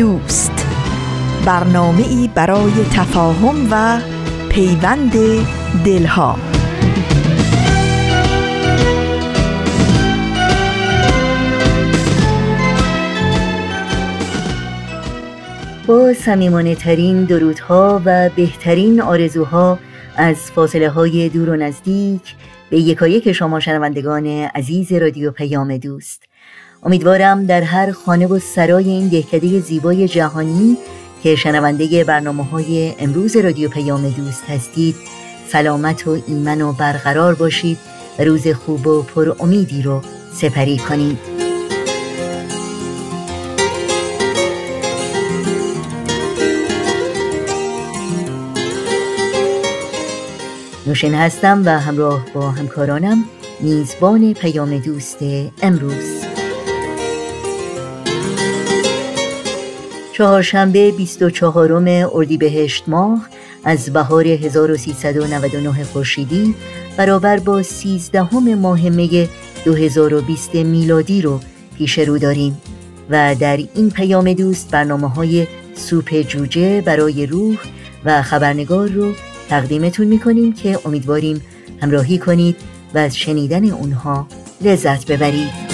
دوست. برنامه ای برای تفاهم و پیوند دلها. با سمیمانه ترین درودها و بهترین آرزوها از فاصله های دور و نزدیک به یکایک شما شنوندگان عزیز رادیو پیام دوست. امیدوارم در هر خانه و سرای این دهکده زیبای جهانی که شنونده برنامه های امروز رادیو پیام دوست هستید سلامت و ایمن و برقرار باشید و روز خوب و پر امیدی رو سپری کنید. نوشین هستم و همراه با همکارانم میزبان پیام دوست امروز. چهارشنبه 24 اردیبهشت ماه از بهار 1399 خورشیدی برابر با 13 ماه می 2020 میلادی رو پیش رو داریم و در این پیام دوست برنامه های سوپ جوجه برای روح و خبرنگار رو تقدیمتون می‌کنیم که امیدواریم همراهی کنید و از شنیدن اونها لذت ببرید.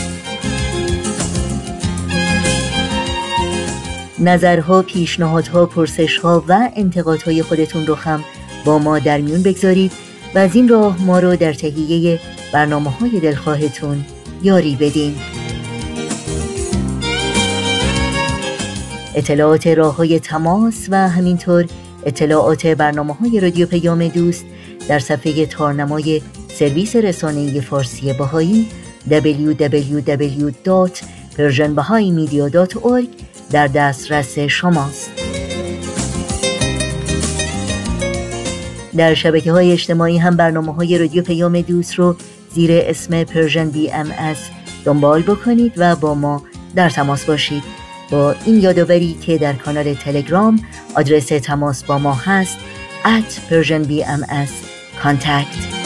نظرها، پیشنهادها، پرسشها و انتقادهای خودتون رو هم با ما در میون بگذارید و از این راه ما رو در تهیه برنامه های دلخواهتون یاری بدین. اطلاعات راه های تماس و همینطور اطلاعات برنامه های رادیو پیام دوست در صفحه تارنمای سرویس رسانه فارسی بهایی www.persianbahaimedia.org در دسترس شماست. در شبکه های اجتماعی هم برنامه های رادیو پیام دوست رو زیر اسم Persian BMS دنبال بکنید و با ما در تماس باشید. با این یادآوری که در کانال تلگرام آدرس تماس با ما هست at Persian BMS contact.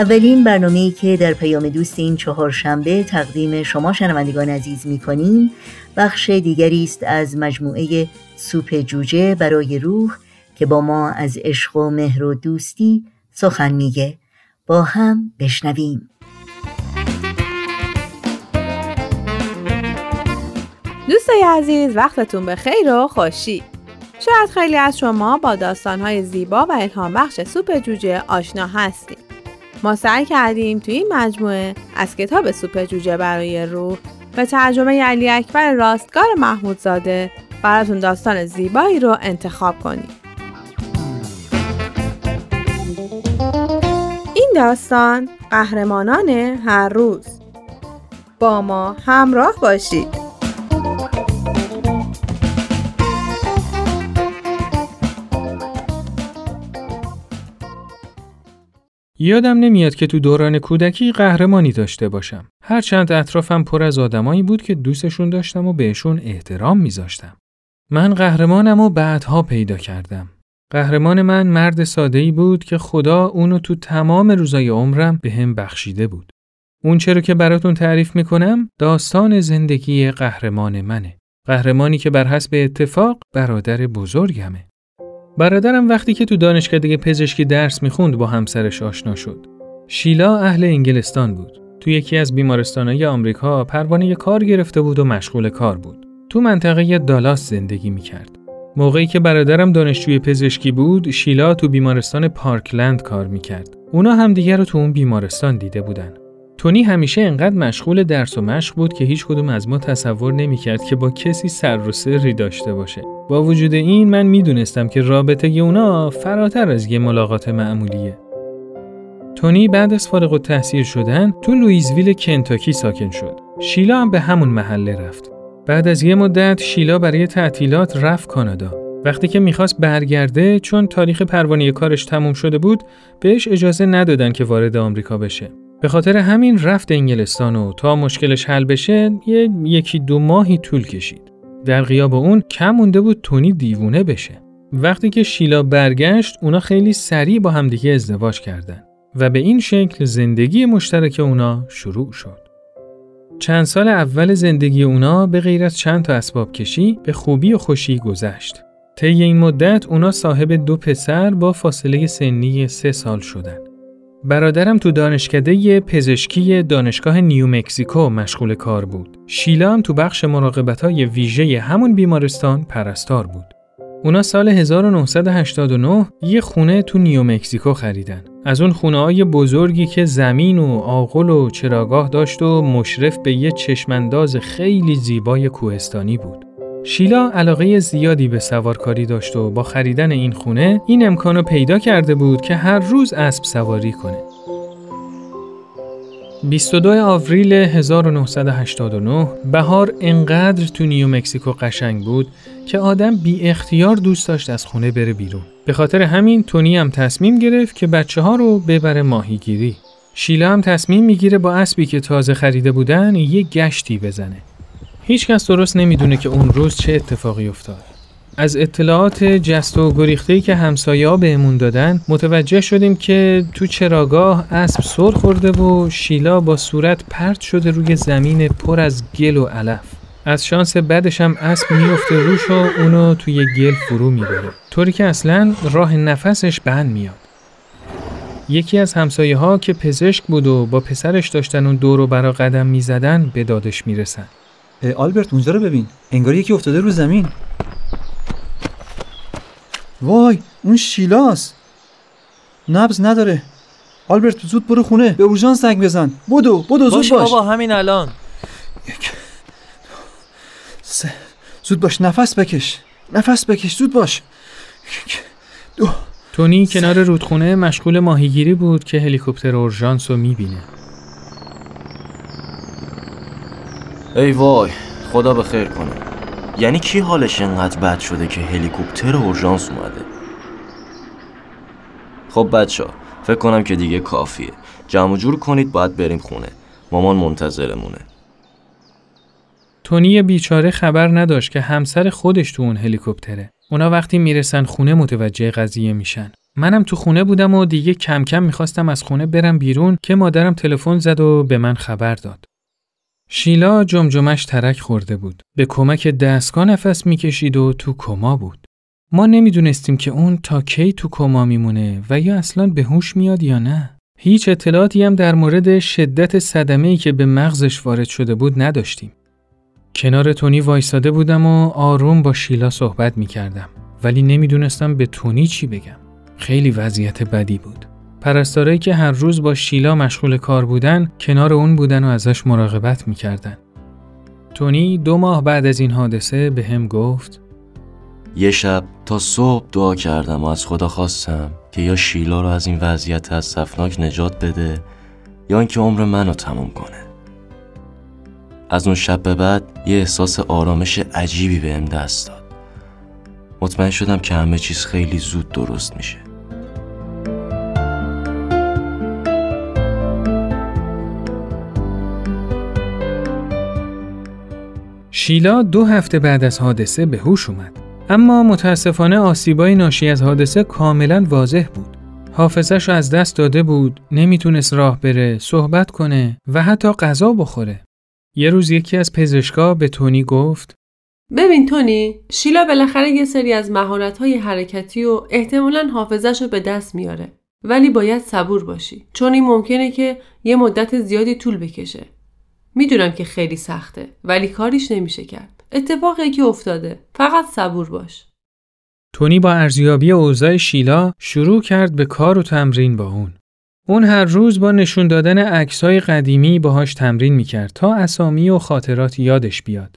اولین برنامه‌ای که در پیام دوست این چهارشنبه تقدیم شما شنوندگان عزیز می‌کنیم بخش دیگری است از مجموعه سوپ جوجه برای روح که با ما از عشق و مهر و دوستی سخن میگه. با هم بشنویم. دوستای عزیز وقتتون به خیر و خوشی. شاید خیلی از شما با داستانهای زیبا و الهام بخش سوپ جوجه آشنا هستید. ما سعی کردیم توی این مجموعه از کتاب سوپ جوجه برای روح به ترجمه علی اکبر راستگار محمودزاده براتون داستان زیبایی رو انتخاب کنیم. این داستان قهرمانان هر روز با ما همراه باشید. یادم نمیاد که تو دوران کودکی قهرمانی داشته باشم. هرچند اطرافم پر از آدمایی بود که دوستشون داشتم و بهشون احترام میذاشتم. من قهرمانم و بعدها پیدا کردم. قهرمان من مرد ساده‌ای بود که خدا اونو تو تمام روزای عمرم به هم بخشیده بود. اون چرا که براتون تعریف می‌کنم داستان زندگی قهرمان منه. قهرمانی که بر حسب اتفاق برادر بزرگمه. برادرم وقتی که تو دانشکده پزشکی درس می‌خوند با همسرش آشنا شد. شیلا اهل انگلستان بود. تو یکی از بیمارستانهای آمریکا پروانه کار گرفته بود و مشغول کار بود. تو منطقه دالاس زندگی می‌کرد. موقعی که برادرم دانشجوی پزشکی بود، شیلا تو بیمارستان پارکلند کار می‌کرد. اونا همدیگر رو تو اون بیمارستان دیده بودن. تونی همیشه انقدر مشغول درس و مشق بود که هیچ کدوم از ما تصور نمی‌کرد که با کسی سر و سری داشته باشه. با وجود این من می‌دونستم که رابطه اونا فراتر از یه ملاقات معمولیه. تونی بعد از فارغ التحصیل شدن تو لویزویل کنتاکی ساکن شد. شیلا هم به همون محله رفت. بعد از یه مدت شیلا برای تعطیلات رفت کانادا. وقتی که می‌خواست برگرده چون تاریخ پروانه کارش تموم شده بود بهش اجازه ندادن که وارد آمریکا بشه. به خاطر همین رفت انگلستان و تا مشکلش حل بشه یه یکی دو ماهی طول کشید. در غیاب اون کم مونده بود تونی دیوونه بشه. وقتی که شیلا برگشت اونا خیلی سریع با همدیگه ازدواج کردن و به این شکل زندگی مشترک اونا شروع شد. چند سال اول زندگی اونا به غیر از چند تا اسباب کشی به خوبی و خوشی گذشت. طی این مدت اونا صاحب دو پسر با فاصله سنی سه سال شدن. برادرم تو دانشکده پزشکی دانشگاه نیو مکزیکو مشغول کار بود. شیلا هم تو بخش مراقبت های ویژه همون بیمارستان پرستار بود. اونا سال 1989 یه خونه تو نیو مکزیکو خریدن. از اون خونه های بزرگی که زمین و آغل و چراگاه داشت و مشرف به یه چشمنداز خیلی زیبای کوهستانی بود. شیلا علاقه زیادی به سوارکاری داشت و با خریدن این خونه این امکانو پیدا کرده بود که هر روز اسب سواری کنه. 22 آوریل 1989 بهار انقدر تو نیو مکزیکو قشنگ بود که آدم بی اختیار دوست داشت از خونه بره بیرون. به خاطر همین تونی هم تصمیم گرفت که بچه ها رو ببره ماهیگیری. شیلا هم تصمیم می‌گیره با اسبی که تازه خریده بودن یه گشتی بزنه. هیچکس درست نمی‌دونه که اون روز چه اتفاقی افتاد. از اطلاعات جست و گریخته‌ای که همسایه‌ها بهمون دادن متوجه شدیم که تو چراگاه اسب سر خورده و شیلا با صورت پرت شده روی زمین پر از گل و علف. از شانس بدش هم اسب میفته روش و اونو توی گل فرو می‌بره. طوری که اصلا راه نفسش بند میاد. یکی از همسایه ها که پزشک بود و با پسرش داشتن اون دور و برا قدم می‌زدن به دادش می‌رسن. آلبرت اونجا رو ببین. انگار یکی افتاده رو زمین. وای اون شیلاست نبز نداره. آلبرت زود برو خونه. به اورژانس زنگ بزن. بدو بدو زود باش. بابا همین الان. یک. سه. زود باش نفس بکش. نفس بکش زود باش. یک. دو. تونی کنار رودخونه مشغول ماهیگیری بود که هلیکوپتر اورژانس رو می‌بینه. ای وای خدا به خیر کنه. یعنی کی حالش انقدر بد شده که هلیکوپتر اورژانس اومده؟ خب بچه فکر کنم که دیگه کافیه. جمع جور کنید باید بریم خونه. مامان منتظرمونه. تونی بیچاره خبر نداشت که همسر خودش تو اون هلیکوپتره. اونا وقتی می‌رسن خونه متوجه قضیه میشن. منم تو خونه بودم و دیگه کم کم می‌خواستم از خونه برم بیرون که مادرم تلفن زد و به من خبر داد. شیلا جمجمش ترک خورده بود. به کمک دستگاه نفس می‌کشید و تو کما بود. ما نمی‌دونستیم که اون تا کی تو کما میمونه و یا اصلا به هوش میاد یا نه. هیچ اطلاعاتی هم در مورد شدت صدمه ای که به مغزش وارد شده بود نداشتیم. کنار تونی وایساده بودم و آروم با شیلا صحبت می‌کردم ولی نمی‌دونستم به تونی چی بگم. خیلی وضعیت بدی بود. پرستارایی که هر روز با شیلا مشغول کار بودن کنار اون بودن و ازش مراقبت می‌کردن. تونی دو ماه بعد از این حادثه به هم گفت یه شب تا صبح دعا کردم و از خدا خواستم که یا شیلا رو از این وضعیت از صفناک نجات بده یا اینکه عمر منو تموم کنه. از اون شب به بعد یه احساس آرامش عجیبی بهم دست داد. مطمئن شدم که همه چیز خیلی زود درست میشه. شیلا دو هفته بعد از حادثه به هوش اومد. اما متاسفانه آسیبای ناشی از حادثه کاملا واضح بود. حافظش از دست داده بود، نمی‌تونست راه بره، صحبت کنه و حتی غذا بخوره. یه روز یکی از پزشکا به تونی گفت ببین تونی شیلا بالاخره یه سری از مهارت‌های حرکتی و احتمالا حافظش رو به دست میاره ولی باید صبور باشی چون این ممکنه که یه مدت زیادی طول بکشه می‌دونم که خیلی سخته ولی کاریش نمیشه کرد اتفاقی که افتاده فقط صبور باش تونی با ارزیابی اوضاع شیلا شروع کرد به کار و تمرین با اون. اون هر روز با نشون دادن عکسای قدیمی باهاش تمرین می‌کرد تا اسامی و خاطرات یادش بیاد.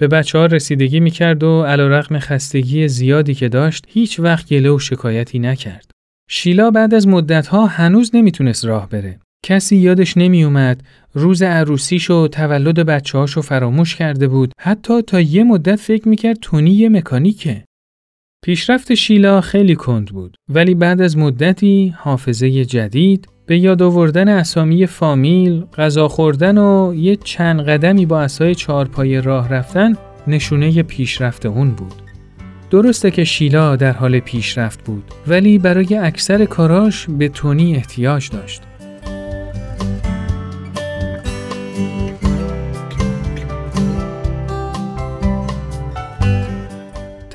به بچه ها رسیدگی می‌کرد و علیرغم خستگی زیادی که داشت هیچ وقت گله و شکایتی نکرد. شیلا بعد از مدتها هنوز نمی‌تونست راه بره. کسی یادش نمیومد روز عروسیش و تولد بچه هاشو فراموش کرده بود حتی تا یه مدت فکر می‌کرد تونی یه مکانیکه. پیشرفت شیلا خیلی کند بود ولی بعد از مدتی حافظه جدید به یاد آوردن اسامی فامیل، غذا خوردن و یه چند قدمی با اسای چهارپای راه رفتن نشونه پیشرفت اون بود. درسته که شیلا در حال پیشرفت بود ولی برای اکثر کاراش به تونی احتیاج داشت.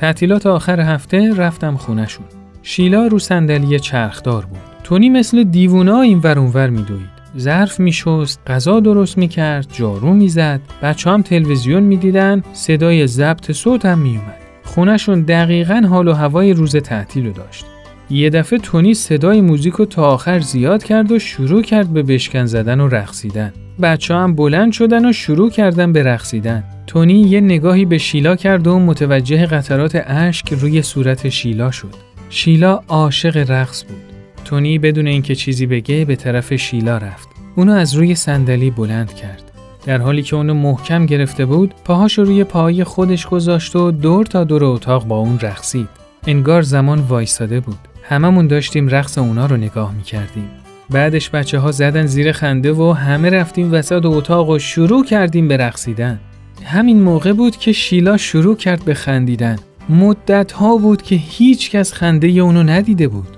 تعطیلات آخر هفته رفتم خونشون. شیلا رو صندلی چرخدار بود. تونی مثل دیوونا این ور اونور میدوید. ظرف میشست، غذا درست می‌کرد، جارو می‌زد، بچه هم تلویزیون می‌دیدن، صدای ضبط صوت هم میومد. خونشون دقیقا حال و هوای روز تعطیل رو داشت. یه دفعه تونی صدای موزیک رو تا آخر زیاد کرد و شروع کرد به بشکن زدن و رقصیدن. بچه هم بلند شدن و شروع کردن به رقصیدن. تونی یه نگاهی به شیلا کرد و متوجه قطرات اشک روی صورت شیلا شد. شیلا عاشق رقص بود. تونی بدون اینکه چیزی بگه به طرف شیلا رفت. اونو از روی صندلی بلند کرد. در حالی که اونو محکم گرفته بود، پاهاش روی پای خودش گذاشت و دور تا دور اتاق با اون رقصید. انگار زمان وایستاده بود. هممون داشتیم رقص اونا رو نگاه می‌کردیم. بعدش بچه ها زدن زیر خنده و همه رفتیم وسط اتاق و شروع کردیم به رقصیدن. همین موقع بود که شیلا شروع کرد به خندیدن. مدت ها بود که هیچ کس خنده اونو ندیده بود.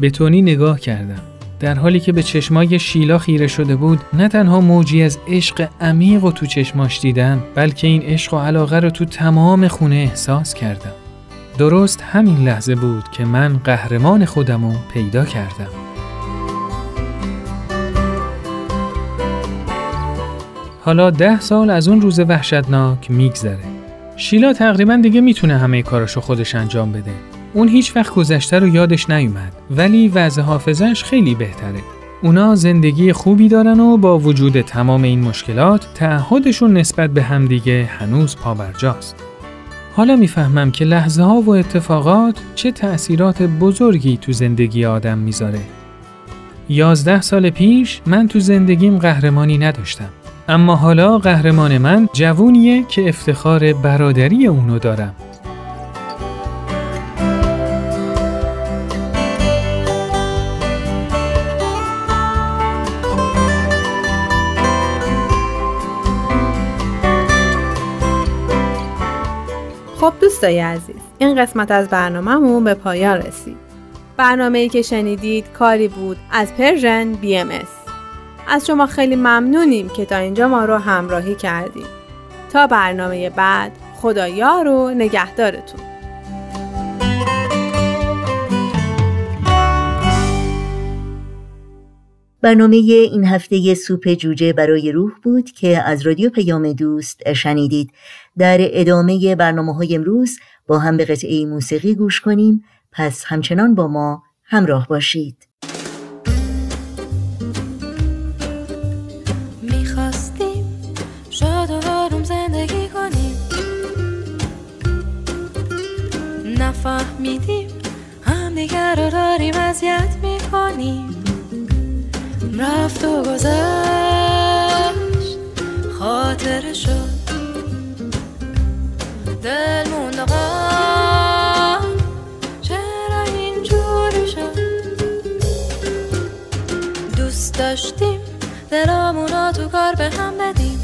به تونی نگاه کردم. در حالی که به چشمای شیلا خیره شده بود نه تنها موجی از عشق عمیق و تو چشماش دیدم بلکه این عشق و علاقه رو تو تمام خونه احساس کردم. درست همین لحظه بود که من قهرمان خودم رو پیدا کردم. حالا ده سال از اون روز وحشتناک میگذره. شیلا تقریبا دیگه می‌تونه همه کاراشو خودش انجام بده. اون هیچ وقت گذشته رو یادش نیومد ولی وضع حافظش خیلی بهتره. اونا زندگی خوبی دارن و با وجود تمام این مشکلات تعهدشون نسبت به همدیگه هنوز پابرجاست. حالا می‌فهمم که لحظه ها و اتفاقات چه تأثیرات بزرگی تو زندگی آدم می‌ذاره. یازده سال پیش من تو زندگیم قهرمانی نداشتم. اما حالا قهرمان من جوونیه که افتخار برادری اونو دارم. دوستای عزیز این قسمت از برنامهمون به پایان رسید. برنامه ای که شنیدید کاری بود از Persian BMS شما خیلی ممنونیم که تا اینجا ما رو همراهی کردین تا برنامه بعد خدا یار و نگهدارتون. برنامه این هفته سوپ جوجه برای روح بود که از رادیو پیام دوست شنیدید. در ادامه برنامه های امروز با هم به قطعه موسیقی گوش کنیم. پس همچنان با ما همراه باشید. می‌خواستیم شاد و زندگی نفهمیدیم رو داریم اذیت می‌کنیم. رفت و گذشت به هم بدیم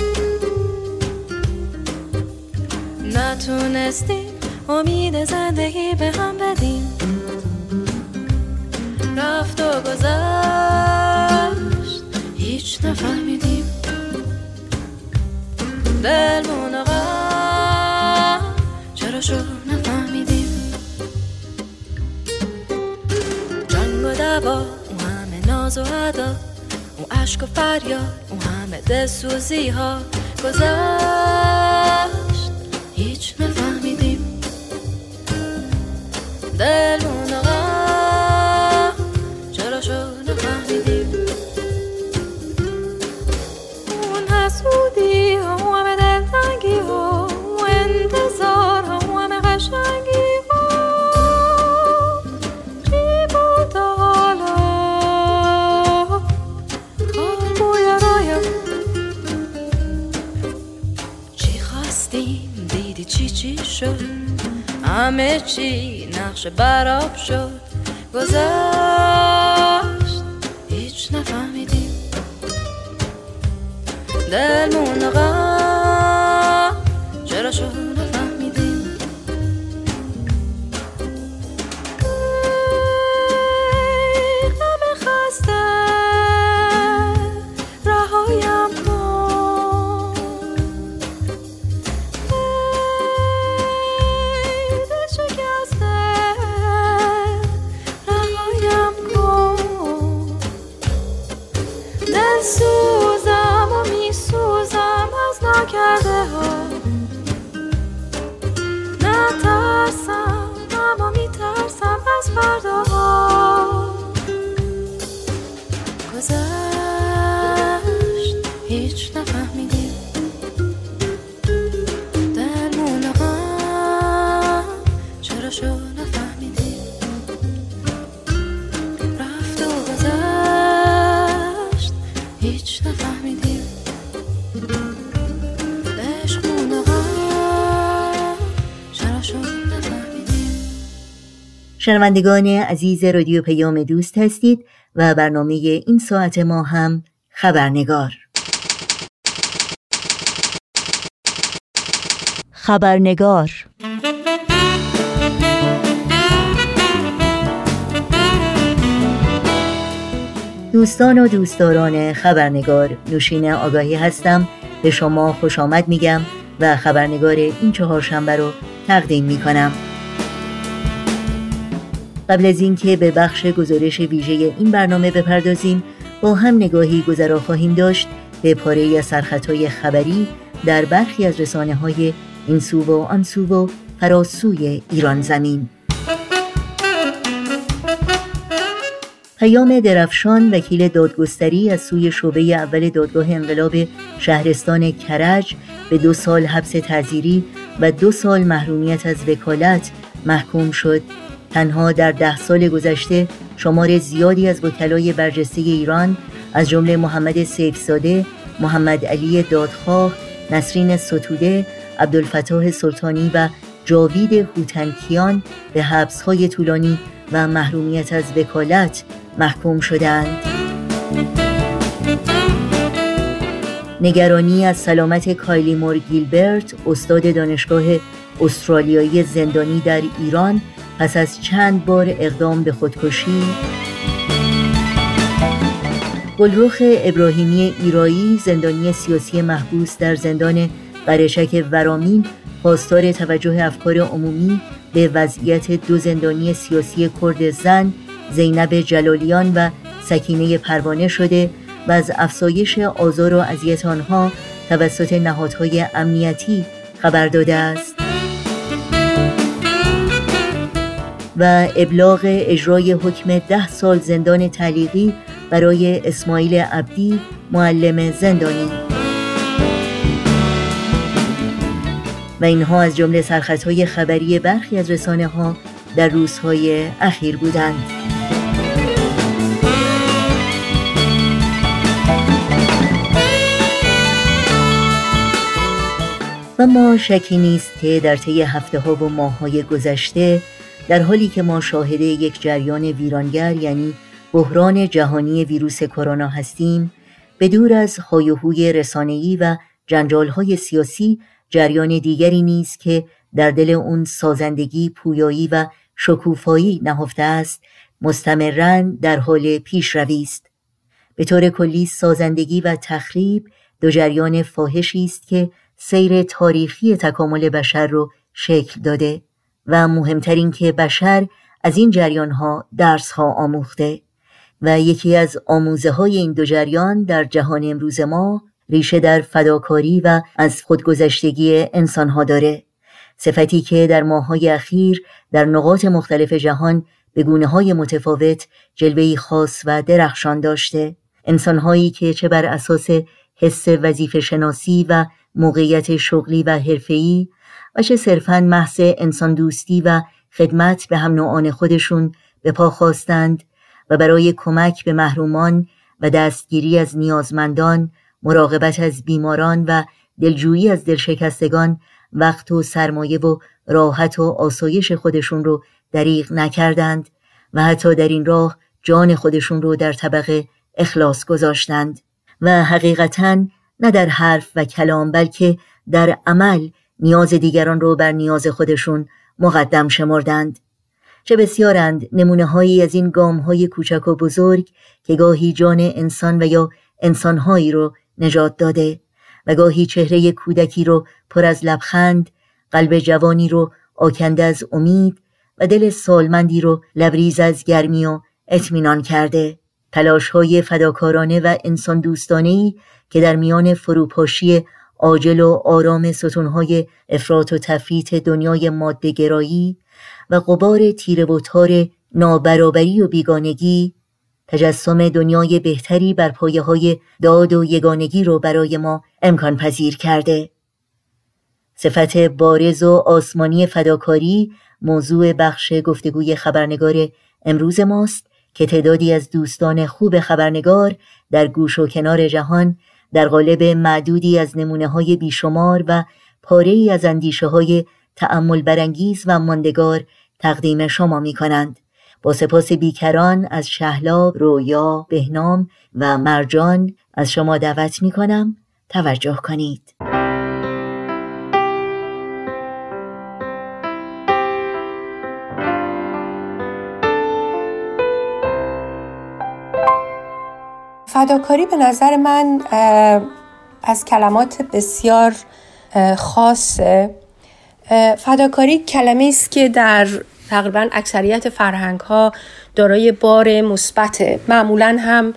نتونستیم امید زندگی به هم بدیم رفت و گذشت هیچ نفهمیدیم دلمون آقا چرا شد نفهمیدیم جنگ و دبا و همه ناز و عدا و عشق و فریاد. دلسوزی ها گذشت هیچ نفهمیدیم. دلمون همه چی نقش براب شد. گذشت هیچ نفهمیدیم. دلمون آقا شنوندگان عزیز رادیو پیام دوست هستید و برنامه این ساعت ما هم خبرنگار. خبرنگار. دوستان و دوستداران خبرنگار نوشین آگاهی هستم. به شما خوش آمد میگم و خبرنگار این چهارشنبه رو تقدیم می‌کنم. قبل از اینکه به بخش گزارش ویژه این برنامه بپردازیم با هم نگاهی گذرا خواهیم داشت. به پاره از سرخطهای خبری در برخی از رسانه های این سو و آن سو و فراسوی ایران زمین. پیام درفشان وکیل دادگستری از سوی شعبه اول دادگاه انقلاب شهرستان کرج به دو سال حبس تعزیری و دو سال محرومیت از وکالت محکوم شد. تنها در ده سال گذشته شمار زیادی از وکلای برجسته ایران از جمله محمد سیفزاده، محمد علی دادخواه، نسرین ستوده، عبدالفتاح سلطانی و جاوید هوتنکیان به حبسهای طولانی و محرومیت از وکالت محکوم شدند. نگرانی از سلامت کایلی مور گیلبرت استاد دانشگاه استرالیایی زندانی در ایران پس از چند بار اقدام به خودکشی گلرخ ابراهیمی ایرایی زندانی سیاسی محبوس در زندان قرشک ورامین خواستار توجه افکار عمومی به وضعیت دو زندانی سیاسی کرد زن زینب جلالیان و سکینه پروانه شده و از افزایش آزار و اذیت آنها توسط نهادهای امنیتی خبر داده است. و ابلاغ اجرای حکم ده سال زندان تعلیقی برای اسماعیل عبدی معلم زندانی. و اینها از جمله سرخطهای خبری برخی از رسانه ها در روزهای اخیر بودند. و ما شکی نیست که در طی هفته ها و ماه های گذشته در حالی که ما شاهد یک جریان ویرانگر یعنی بحران جهانی ویروس کرونا هستیم به دور از هایوهوی رسانه‌ای و جنجال‌های سیاسی جریان دیگری نیست که در دل اون سازندگی، پویایی و شکوفایی نهفته است مستمرا در حال پیشروی است. به طور کلی سازندگی و تخریب دو جریان فاحشی است که سیر تاریخی تکامل بشر رو شکل داده و مهمتر این که بشر از این جریان ها درس ها آموخته و یکی از آموزه های این دو جریان در جهان امروز ما ریشه در فداکاری و از خودگذشتگی انسانها داره. صفتی که در ماههای اخیر در نقاط مختلف جهان به گونه های متفاوت جلوهی خاص و درخشان داشته. انسانهایی که چه بر اساس حس وظیفه شناسی و موقعیت شغلی و حرفه‌ای و چه صرفاً محض انسان دوستی و خدمت به هم نوعان خودشون به پا خواستند و برای کمک به محرومان و دستگیری از نیازمندان مراقبت از بیماران و دلجویی از دلشکستگان وقت و سرمایه و راحت و آسایش خودشون رو دریغ نکردند و حتی در این راه جان خودشون رو در طبقه اخلاص گذاشتند. و حقیقتا نه در حرف و کلام بلکه در عمل نیاز دیگران رو بر نیاز خودشون مقدم شمردند. چه بسیارند نمونه هایی از این گام های کوچک و بزرگ که گاهی جان انسان و یا انسانهایی رو نجات داده و گاهی چهره کودکی رو پر از لبخند قلب جوانی رو آکنده از امید و دل سالمندی رو لبریز از گرمی و اطمینان کرده. تلاش های فداکارانه و انسان دوستانه که در میان فروپاشی عاجل و آرام ستونهای افراط و تفریط دنیای مادهگرایی و قبار تیره و تار نابرابری و بیگانگی تجسم دنیای بهتری بر پایه های داد و یگانگی رو برای ما امکان پذیر کرده. صفت بارز و آسمانی فداکاری موضوع بخش گفتگوی خبرنگار امروز ماست که تعدادی از دوستان خوب خبرنگار در گوش و کنار جهان در قالب معدودی از نمونه های بیشمار و پاره ای از اندیشه های تأمل برانگیز و ماندگار تقدیم شما می کنند. با سپاس بیکران از شهلاب، رویا، بهنام و مرجان از شما دعوت می کنم توجه کنید. فداکاری به نظر من از کلمات بسیار خاصه. فداکاری کلمه است که در تقریبا اکثریت فرهنگ ها دارای بار مثبت معمولا هم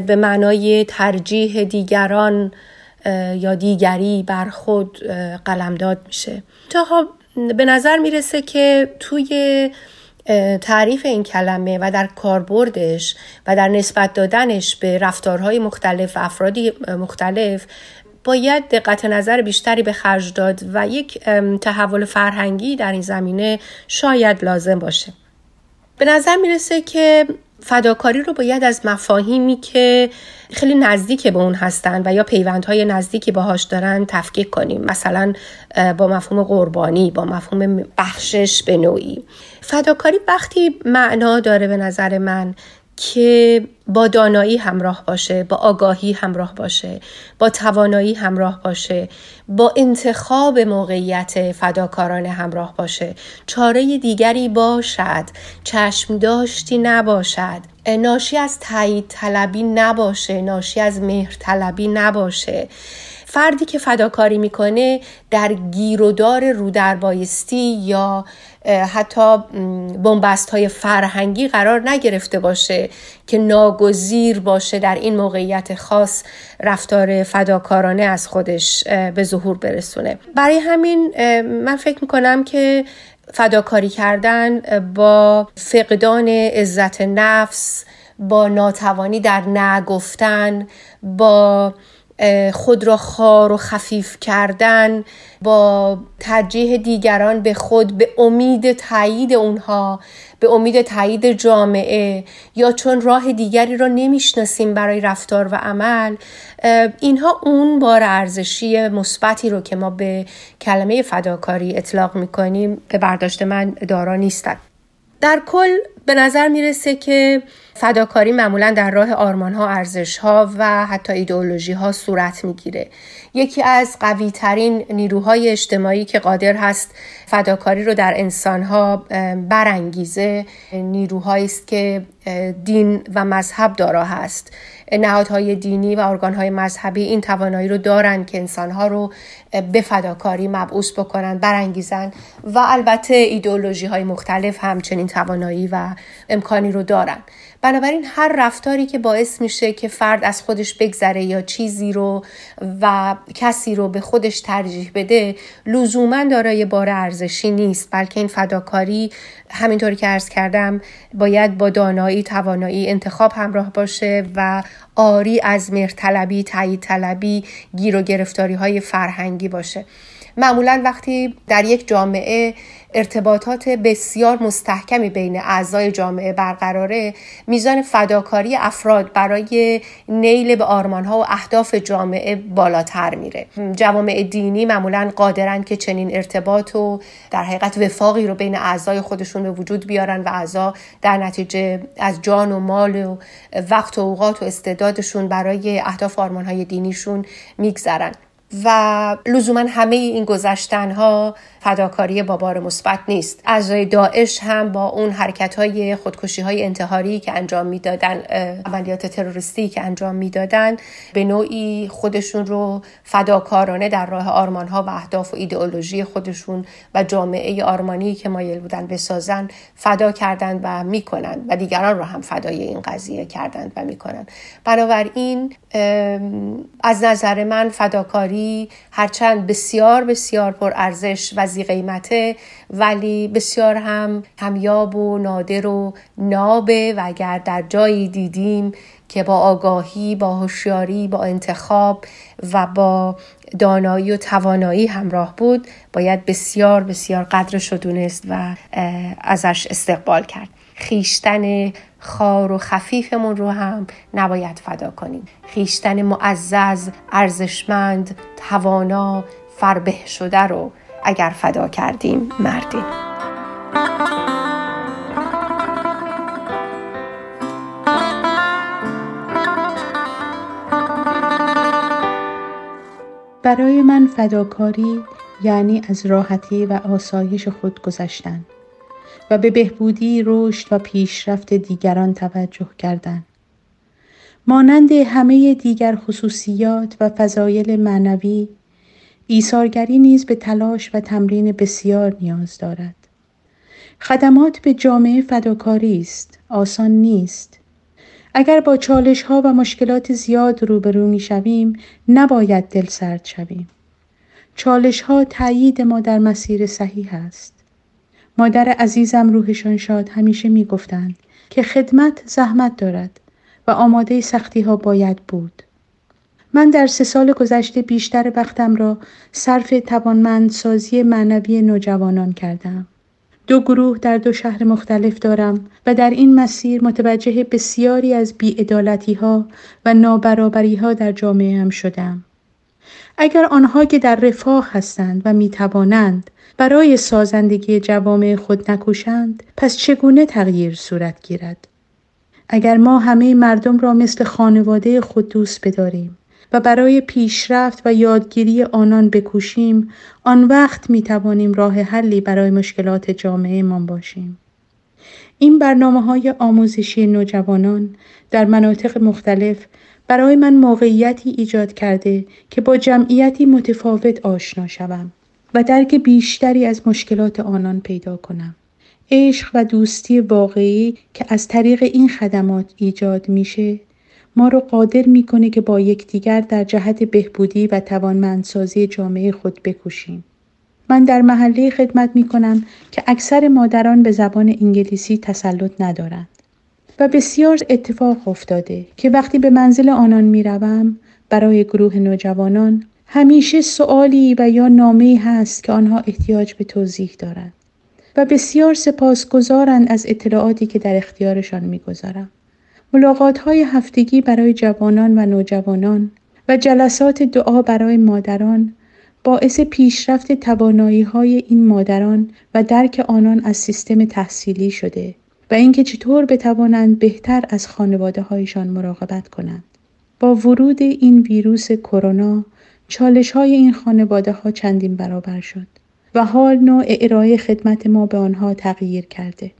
به معنای ترجیح دیگران یا دیگری بر خود قلمداد میشه. تا به نظر می‌رسه که توی تعریف این کلمه و در کاربردش و در نسبت دادنش به رفتارهای مختلف و افرادی مختلف باید دقت نظر بیشتری به خرج داد و یک تحول فرهنگی در این زمینه شاید لازم باشه. به نظر می‌رسه که فداکاری رو باید از مفاهیمی که خیلی نزدیک به اون هستن و یا پیوندهای نزدیکی باهاش دارن تفکیک کنیم. مثلا با مفهوم قربانی با مفهوم بخشش به نوعی. فداکاری وقتی معنا داره به نظر من که با دانایی همراه باشه با آگاهی همراه باشه با توانایی همراه باشه با انتخاب موقعیت فداکارانه همراه باشه. چاره دیگری باشد. چشم داشتی نباشد. ناشی از تایید طلبی نباشه. ناشی از مهر طلبی نباشه. فردی که فداکاری می‌کنه در گیرودار رودربایستی یا حتی بنبست های فرهنگی قرار نگرفته باشه که ناگزیر باشه در این موقعیت خاص رفتار فداکارانه از خودش به ظهور برسونه. برای همین من فکر می‌کنم که فداکاری کردن با فقدان عزت نفس با ناتوانی در نگفتن با خود را خار و خفیف کردن با ترجیح دیگران به خود به امید تایید اونها به امید تایید جامعه. یا چون راه دیگری را نمی‌شناسیم برای رفتار و عمل اینها اون بار ارزشی مثبتی رو که ما به کلمه فداکاری اطلاق می‌کنیم به برداشت من دارا نیستند. در کل به نظر می‌رسه که فداکاری معمولا در راه آرمان ها ارزش ها و حتی ایدئولوژی ها صورت می‌گیره. یکی از قوی ترین نیروهای اجتماعی که قادر هست فداکاری رو در انسان ها برانگیزه نیروهایی است که دین و مذهب دارا هست. نهادهای دینی و ارگانهای مذهبی این توانایی رو دارن که انسانها رو به فداکاری مبعوث بکنن برانگیزن و البته ایدئولوژی های مختلف همچنین توانایی و امکانی رو دارن. بنابراین هر رفتاری که باعث میشه که فرد از خودش بگذره یا چیزی رو و کسی رو به خودش ترجیح بده لزوما دارای بار ارزشی نیست. بلکه این فداکاری همینطوری که عرض کردم باید با دانایی توانایی انتخاب همراه باشه و آری از مرطلبی تایید طلبی گیر و گرفتاری های فرهنگی باشه. معمولا وقتی در یک جامعه ارتباطات بسیار مستحکمی بین اعضای جامعه برقراره میزان فداکاری افراد برای نیل به آرمانها و اهداف جامعه بالاتر میره. جوامع دینی معمولا قادرن که چنین ارتباط و در حقیقت وفاقی رو بین اعضای خودشون به وجود بیارن و اعضا در نتیجه از جان و مال و وقت و اوقات و استعدادشون برای اهداف آرمانهای دینیشون میگذرن. و لزوما همه این گذشتن ها فداکاری با بار مثبت نیست. اعضای داعش هم با اون حرکت های خودکشی های انتحاری که انجام می‌دادن عملیات تروریستی که انجام می‌دادن به نوعی خودشون رو فداکارانه در راه آرمان ها و اهداف و ایدئولوژی خودشون و جامعه آرمانی که مایل بودن بسازن فدا کردند و می‌کنند و دیگران رو هم فدای این قضیه کردند و می‌کنند بنابراین از نظر من فداکاری هرچند بسیار بسیار پر ارزش و زی قیمته ولی بسیار هم کمیاب و نادر و نابه و اگر در جایی دیدیم که با آگاهی با هوشیاری با انتخاب و با دانایی و توانایی همراه بود باید بسیار بسیار قدرش رو دونست و ازش استقبال کرد. خیشتن خار و خفیفمون رو هم نباید فدا کنیم. خیشتن معزز ارزشمند توانا فربه شده رو اگر فدا کردیم مردیم. برای من فداکاری یعنی از راحتی و آسایش خود گذشتن. و به بهبودی رشد و پیشرفت دیگران توجه کردن مانند همه دیگر خصوصیات و فضایل معنوی ایثارگری نیز به تلاش و تمرین بسیار نیاز دارد. خدمات به جامعه فداکاری است آسان نیست. اگر با چالش ها و مشکلات زیاد روبرو می شویم نباید دل سرد شویم. چالش ها تایید ما در مسیر صحیح است. مادر عزیزم روحشان شاد همیشه می گفتند که خدمت زحمت دارد و آماده سختی ها باید بود من در سه سال گذشته بیشتر وقتم را صرف توانمندسازی معنوی نوجوانان کردم. دو گروه در دو شهر مختلف دارم و در این مسیر متوجه بسیاری از بیعدالتی ها و نابرابری ها در جامعه هم شدم. اگر آنها که در رفاه هستند و می توانند برای سازندگی جوامع خود نکوشند پس چگونه تغییر صورت گیرد؟ اگر ما همه مردم را مثل خانواده خود دوست بداریم و برای پیشرفت و یادگیری آنان بکوشیم آن وقت می توانیم راه حلی برای مشکلات جامعه ما باشیم این برنامه های آموزشی نوجوانان در مناطق مختلف برای من موقعیتی ایجاد کرده که با جمعیتی متفاوت آشنا شوم و درک بیشتری از مشکلات آنان پیدا کنم. عشق و دوستی واقعی که از طریق این خدمات ایجاد میشه ما رو قادر می‌کنه که با یکدیگر در جهت بهبودی و توانمندسازی جامعه خود بکوشیم. من در محله خدمت می کنم که اکثر مادران به زبان انگلیسی تسلط ندارند و بسیار اتفاق افتاده که وقتی به منزل آنان می روم برای گروه نوجوانان همیشه سوالی و یا نامه هست که آنها احتیاج به توضیح دارند و بسیار سپاسگزارند از اطلاعاتی که در اختیارشان می‌گذارم. ملاقات های هفتگی برای جوانان و نوجوانان و جلسات دعا برای مادران باعث پیشرفت توانایی های این مادران و درک آنان از سیستم تحصیلی شده و اینکه چطور بتوانند بهتر از خانواده هایشان مراقبت کنند. با ورود این ویروس کرونا چالش های این خانواده ها چندین برابر شد و حال نوع ارائه خدمت ما به آنها تغییر کرده.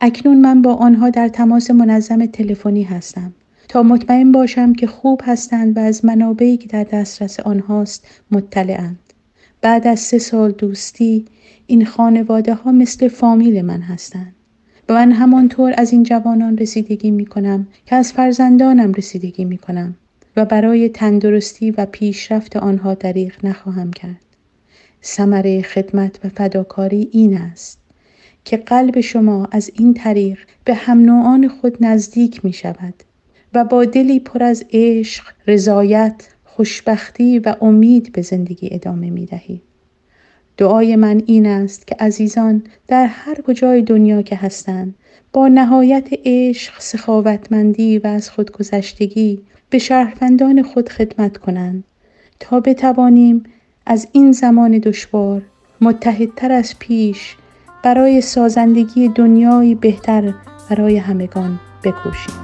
اکنون من با آنها در تماس منظم تلفنی هستم تا مطمئن باشم که خوب هستند و از منابعی که در دسترس آنهاست مطلعند. بعد از سه سال دوستی این خانواده ها مثل فامیل من هستند من همانطور از این جوانان رسیدگی می کنم که از فرزندانم رسیدگی می کنم و برای تندرستی و پیشرفت آنها دریغ نخواهم کرد. ثمره خدمت و فداکاری این است که قلب شما از این طریق به هم خود نزدیک می شود و با دلی پر از عشق، رضایت، خوشبختی و امید به زندگی ادامه می دهید. دعای من این است که عزیزان در هر کجای دنیا که هستند با نهایت عشق، سخاوتمندی و از خودگذشتگی به شهروندان خود خدمت کنند تا بتوانیم از این زمان دشوار متحدتر از پیش برای سازندگی دنیایی بهتر برای همگان بکوشیم.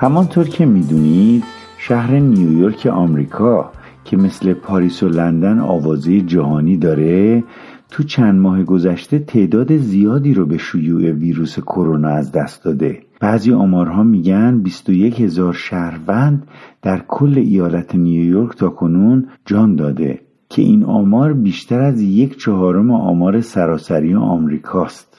همانطور که می‌دونید شهر نیویورک آمریکا که مثل پاریس و لندن آوازه جهانی داره تو چند ماه گذشته تعداد زیادی رو به شیوع ویروس کرونا از دست داده. بعضی آمارها میگن 21 هزار شهروند در کل ایالت نیویورک تا کنون جان داده که این آمار بیشتر از یک چهارم آمار سراسری آمریکاست.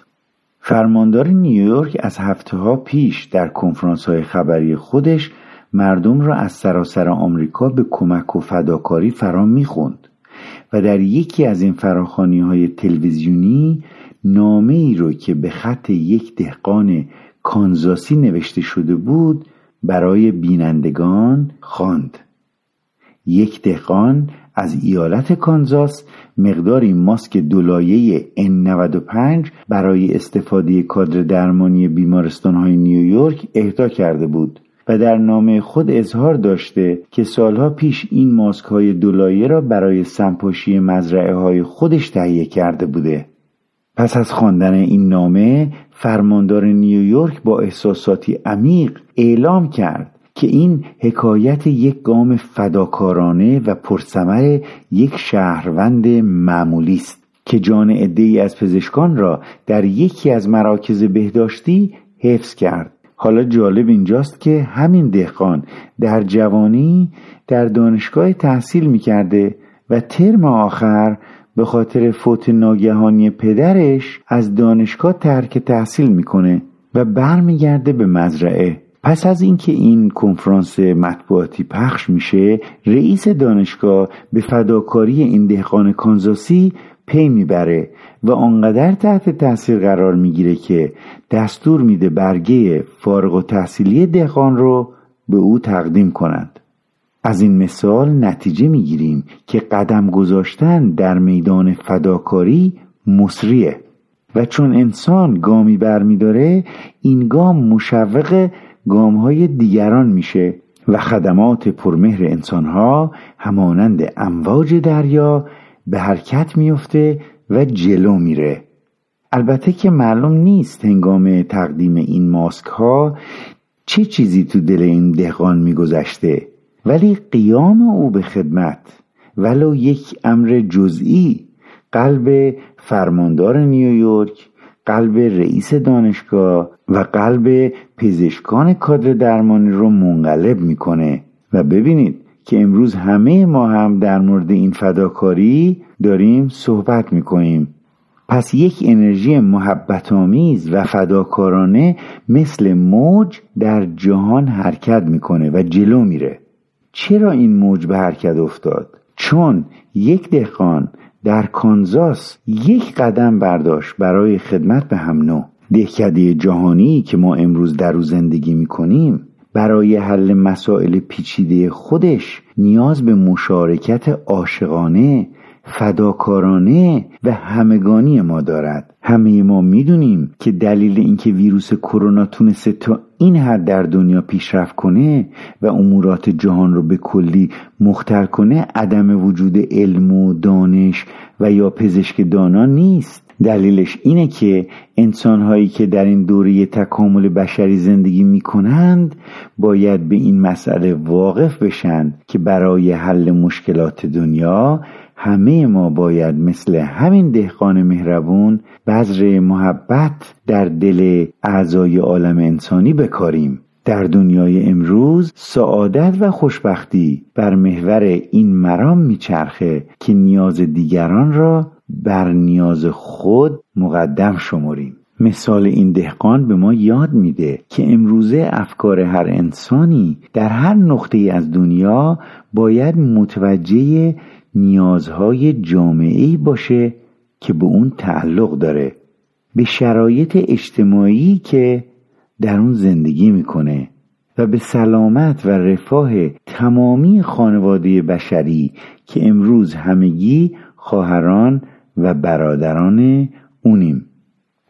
فرماندار نیویورک از هفته ها پیش در کنفرانس های خبری خودش مردم را از سراسر آمریکا به کمک و فداکاری فرا می‌خوند و در یکی از این فراخانی های تلویزیونی نامه ای رو که به خط یک دهقان کانزاسی نوشته شده بود برای بینندگان خواند. یک دهقان از ایالت کانزاس مقداری ماسک دولایه N95 برای استفاده کادر درمانی بیمارستان های نیویورک اهدا کرده بود و در نامه خود اظهار داشته که سالها پیش این ماسک های دولایه را برای سمپاشی مزرعه های خودش تهیه کرده بوده. پس از خواندن این نامه فرماندار نیویورک با احساساتی عمیق اعلام کرد که این حکایت یک گام فداکارانه و پرثمر یک شهروند معمولی است که جان عدهای از پزشکان را در یکی از مراکز بهداشتی حفظ کرد. حالا جالب اینجاست که همین دهقان در جوانی در دانشگاه تحصیل می‌کرده و ترم آخر به خاطر فوت ناگهانی پدرش از دانشگاه ترک تحصیل می‌کنه و برمیگرده به مزرعه. پس از اینکه این کنفرانس مطبوعاتی پخش میشه رئیس دانشگاه به فداکاری این دهقان کانزاسی پی می‌بره و آنقدر تحت تاثیر قرار می‌گیره که دستور میده برگه فارغ و تحصیلی دهقان رو به او تقدیم کنند. از این مثال نتیجه می‌گیریم که قدم گذاشتن در میدان فداکاری مصریه و چون انسان گامی برمیداره این گام مشوق گام های دیگران میشه و خدمات پرمهر انسانها همانند امواج دریا به حرکت میفته و جلو میره. البته که معلوم نیست هنگام تقدیم این ماسک ها چه چیزی تو دل این دهقان میگذشته ولی قیام او به خدمت ولو یک امر جزئی قلب فرماندار نیویورک قلب رئیس دانشگاه و قلب پزشکان کادر درمانی رو منقلب می‌کنه. و ببینید که امروز همه ما هم در مورد این فداکاری داریم صحبت می‌کنیم. پس یک انرژی محبت آمیز و فداکارانه مثل موج در جهان حرکت می‌کنه و جلو میره. چرا این موج به حرکت افتاد؟ چون یک دهقان در کانزاس یک قدم برداشت برای خدمت به هم نو دهکده جهانی که ما امروز در او زندگی می‌کنیم برای حل مسائل پیچیده خودش نیاز به مشارکت عاشقانه فداکارانه و همگانی ما دارد. همه ما می‌دونیم که دلیل اینکه ویروس کرونا تونسته تا این حد در دنیا پیشرفت کنه و امورات جهان رو به کلی مختل کنه عدم وجود علم و دانش و یا پزشک دانا نیست. دلیلش اینه که انسانهایی که در این دوره تکامل بشری زندگی می کنند باید به این مسئله واقف بشن که برای حل مشکلات دنیا همه ما باید مثل همین دهقان مهربون بذر محبت در دل اعضای عالم انسانی بکاریم. در دنیای امروز سعادت و خوشبختی بر محور این مرام میچرخه که نیاز دیگران را بر نیاز خود مقدم شمریم مثال این دهقان به ما یاد میده که امروزه افکار هر انسانی در هر نقطه از دنیا باید متوجه نیازهای جامعه باشه که به اون تعلق داره به شرایط اجتماعی که در اون زندگی می‌کنه و به سلامت و رفاه تمامی خانواده بشری که امروز همگی خواهران و برادران اونیم.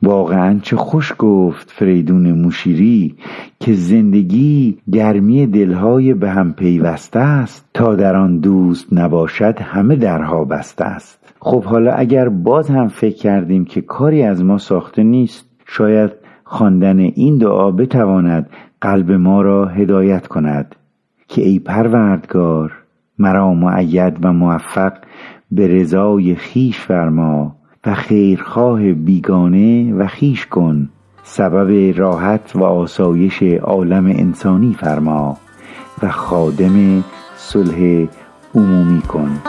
واقعا چه خوش گفت فریدون موشیری که زندگی گرمی دلهای به هم پیوسته است تا در آن دوست نباشد همه درها بسته است. خب حالا اگر باز هم فکر کردیم که کاری از ما ساخته نیست شاید خواندن این دعا بتواند قلب ما را هدایت کند که ای پروردگار مرا معید و موفق به رضای خیش فرما و خیرخواه بیگانه و خیش کن سبب راحت و آسایش عالم انسانی فرما و خادم صلح عمومی کن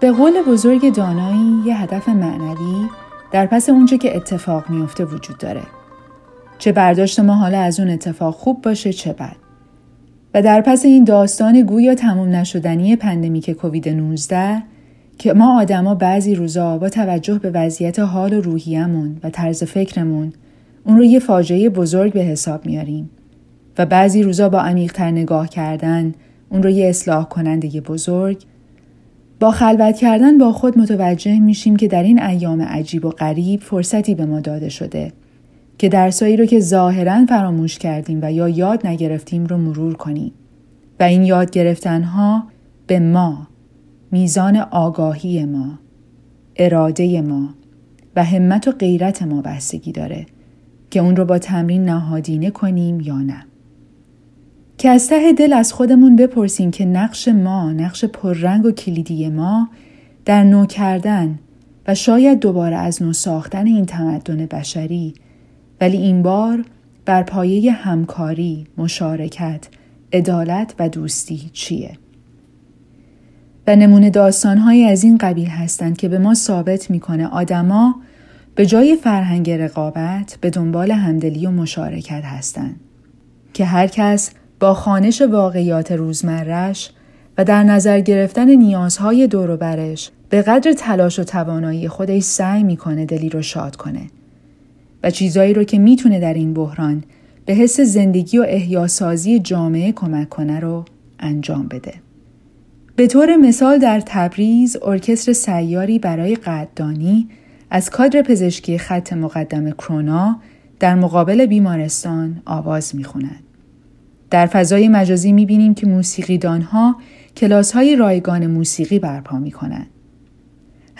به قول بزرگ دانایی یه هدف معنوی در پس اونچه که اتفاق میفته وجود داره. چه برداشت ما حالا از اون اتفاق خوب باشه چه بد. و در پس این داستان گویا تموم نشدنی پندمیک کووید 19 که ما آدما بعضی روزا با توجه به وضعیت حال و روحیمون و طرز فکرمون اون رو یه فاجعه بزرگ به حساب میاریم و بعضی روزا با عمیقتر نگاه کردن اون رو یه اصلاح کننده بزرگ با خلوت کردن با خود متوجه میشیم که در این ایام عجیب و غریب فرصتی به ما داده شده که درسایی رو که ظاهرا فراموش کردیم و یا یاد نگرفتیم رو مرور کنیم. و این یاد گرفتنها به ما میزان آگاهی ما اراده ما و همت و غیرت ما بستگی داره که اون رو با تمرین نهادینه کنیم یا نه. که از ته دل از خودمون بپرسیم که نقش ما نقش پررنگ و کلیدی ما در نو کردن و شاید دوباره از نو ساختن این تمدن بشری ولی این بار بر پایه همکاری، مشارکت، عدالت و دوستی چیه؟ و نمونه داستانهایی از این قبیل هستند که به ما ثابت می‌کنه آدما به جای فرهنگ رقابت به دنبال همدلی و مشارکت هستند که هر کس با خانش واقعیات روزمرش و در نظر گرفتن نیازهای دور برش به قدر تلاش و توانایی خودش سعی می‌کنه دلی رو شاد کنه چیزایی رو که می‌تونه در این بحران به حس زندگی و احیاسازی جامعه کمک کنه رو انجام بده. به طور مثال در تبریز ارکستر سیاری برای قدردانی از کادر پزشکی خط مقدم کرونا در مقابل بیمارستان آواز می‌خوند. در فضای مجازی می‌بینیم که موسیقیدانها کلاس های رایگان موسیقی برپا می‌کنند.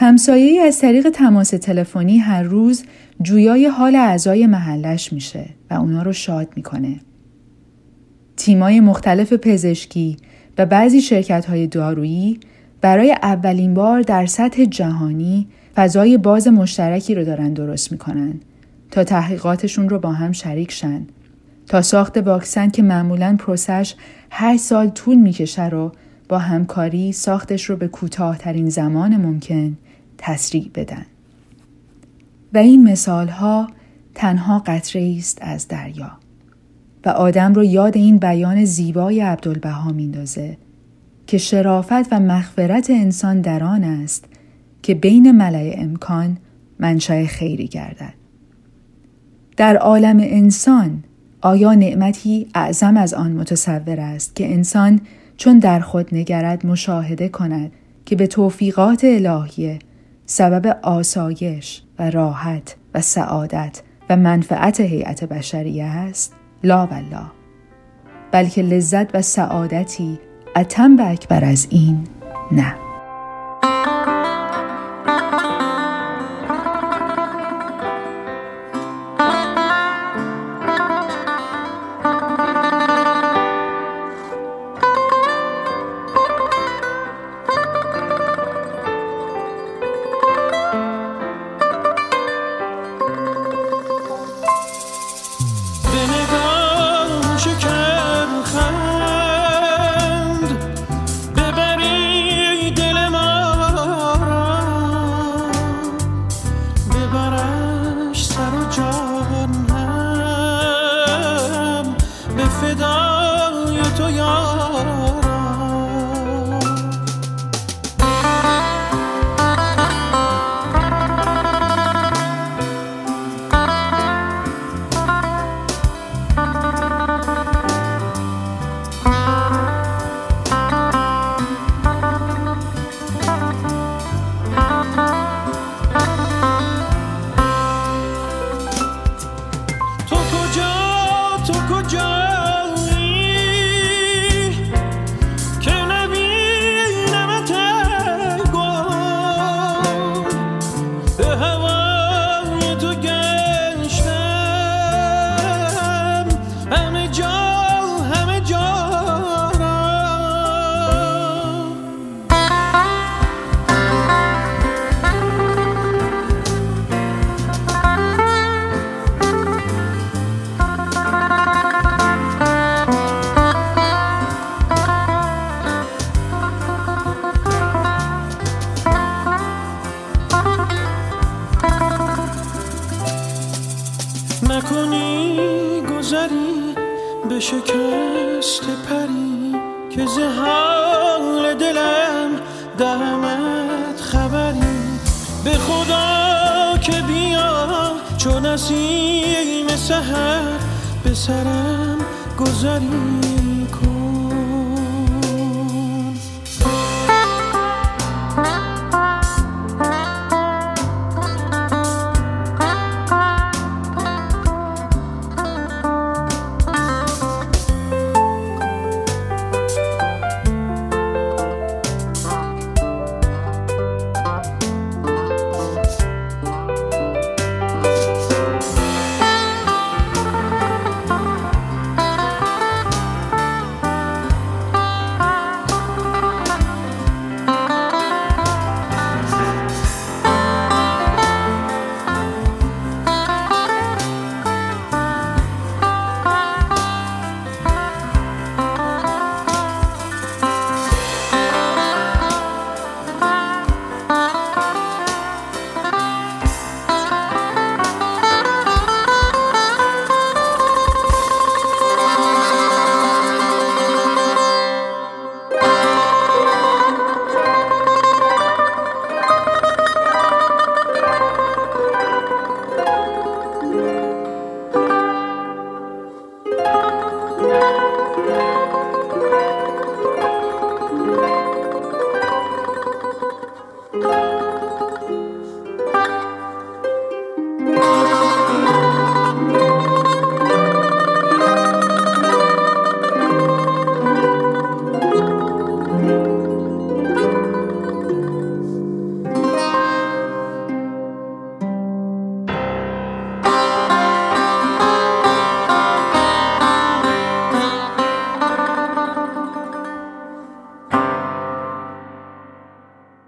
همسایه از طریق تماس تلفنی هر روز جویای حال اعضای محلش میشه و اونا رو شاد می‌کنه. تیمای مختلف پزشکی و بعضی شرکت های دارویی برای اولین بار در سطح جهانی فضای باز مشترکی رو دارن درست می‌کنن تا تحقیقاتشون رو با هم شریک شن تا ساخت واکسن که معمولا پروسش 8 سال طول می‌کشه رو با همکاری ساختش رو به کوتاهترین زمان ممکن تسریع بدن. و این مثال ها تنها قطره است از دریا و آدم رو یاد این بیان زیبای عبدالبها میندازه که شرافت و مغفرت انسان در آن است که بین ملع امکان منشأ خیری گردد در عالم انسان آیا نعمتی اعظم از آن متصور است که انسان چون در خود نگرد مشاهده کند که به توفیقات الهیه سبب آسایش و راحت و سعادت و منفعت هیئت بشریه است. لا والله. بلکه لذت و سعادتی اتم به اکبر از این نه.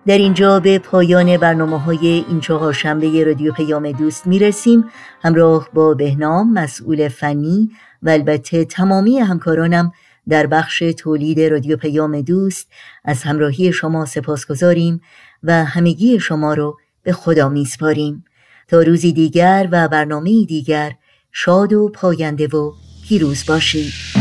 در اینجا به پایان برنامه های این چهارشنبه رادیو پیام دوست می‌رسیم. همراه با بهنام مسئول فنی و البته تمامی همکارانم در بخش تولید رادیو پیام دوست از همراهی شما سپاس گذاریم و همگی شما رو به خدا میسپاریم. تا روزی دیگر و برنامه دیگر شاد و پاینده و پیروز باشید.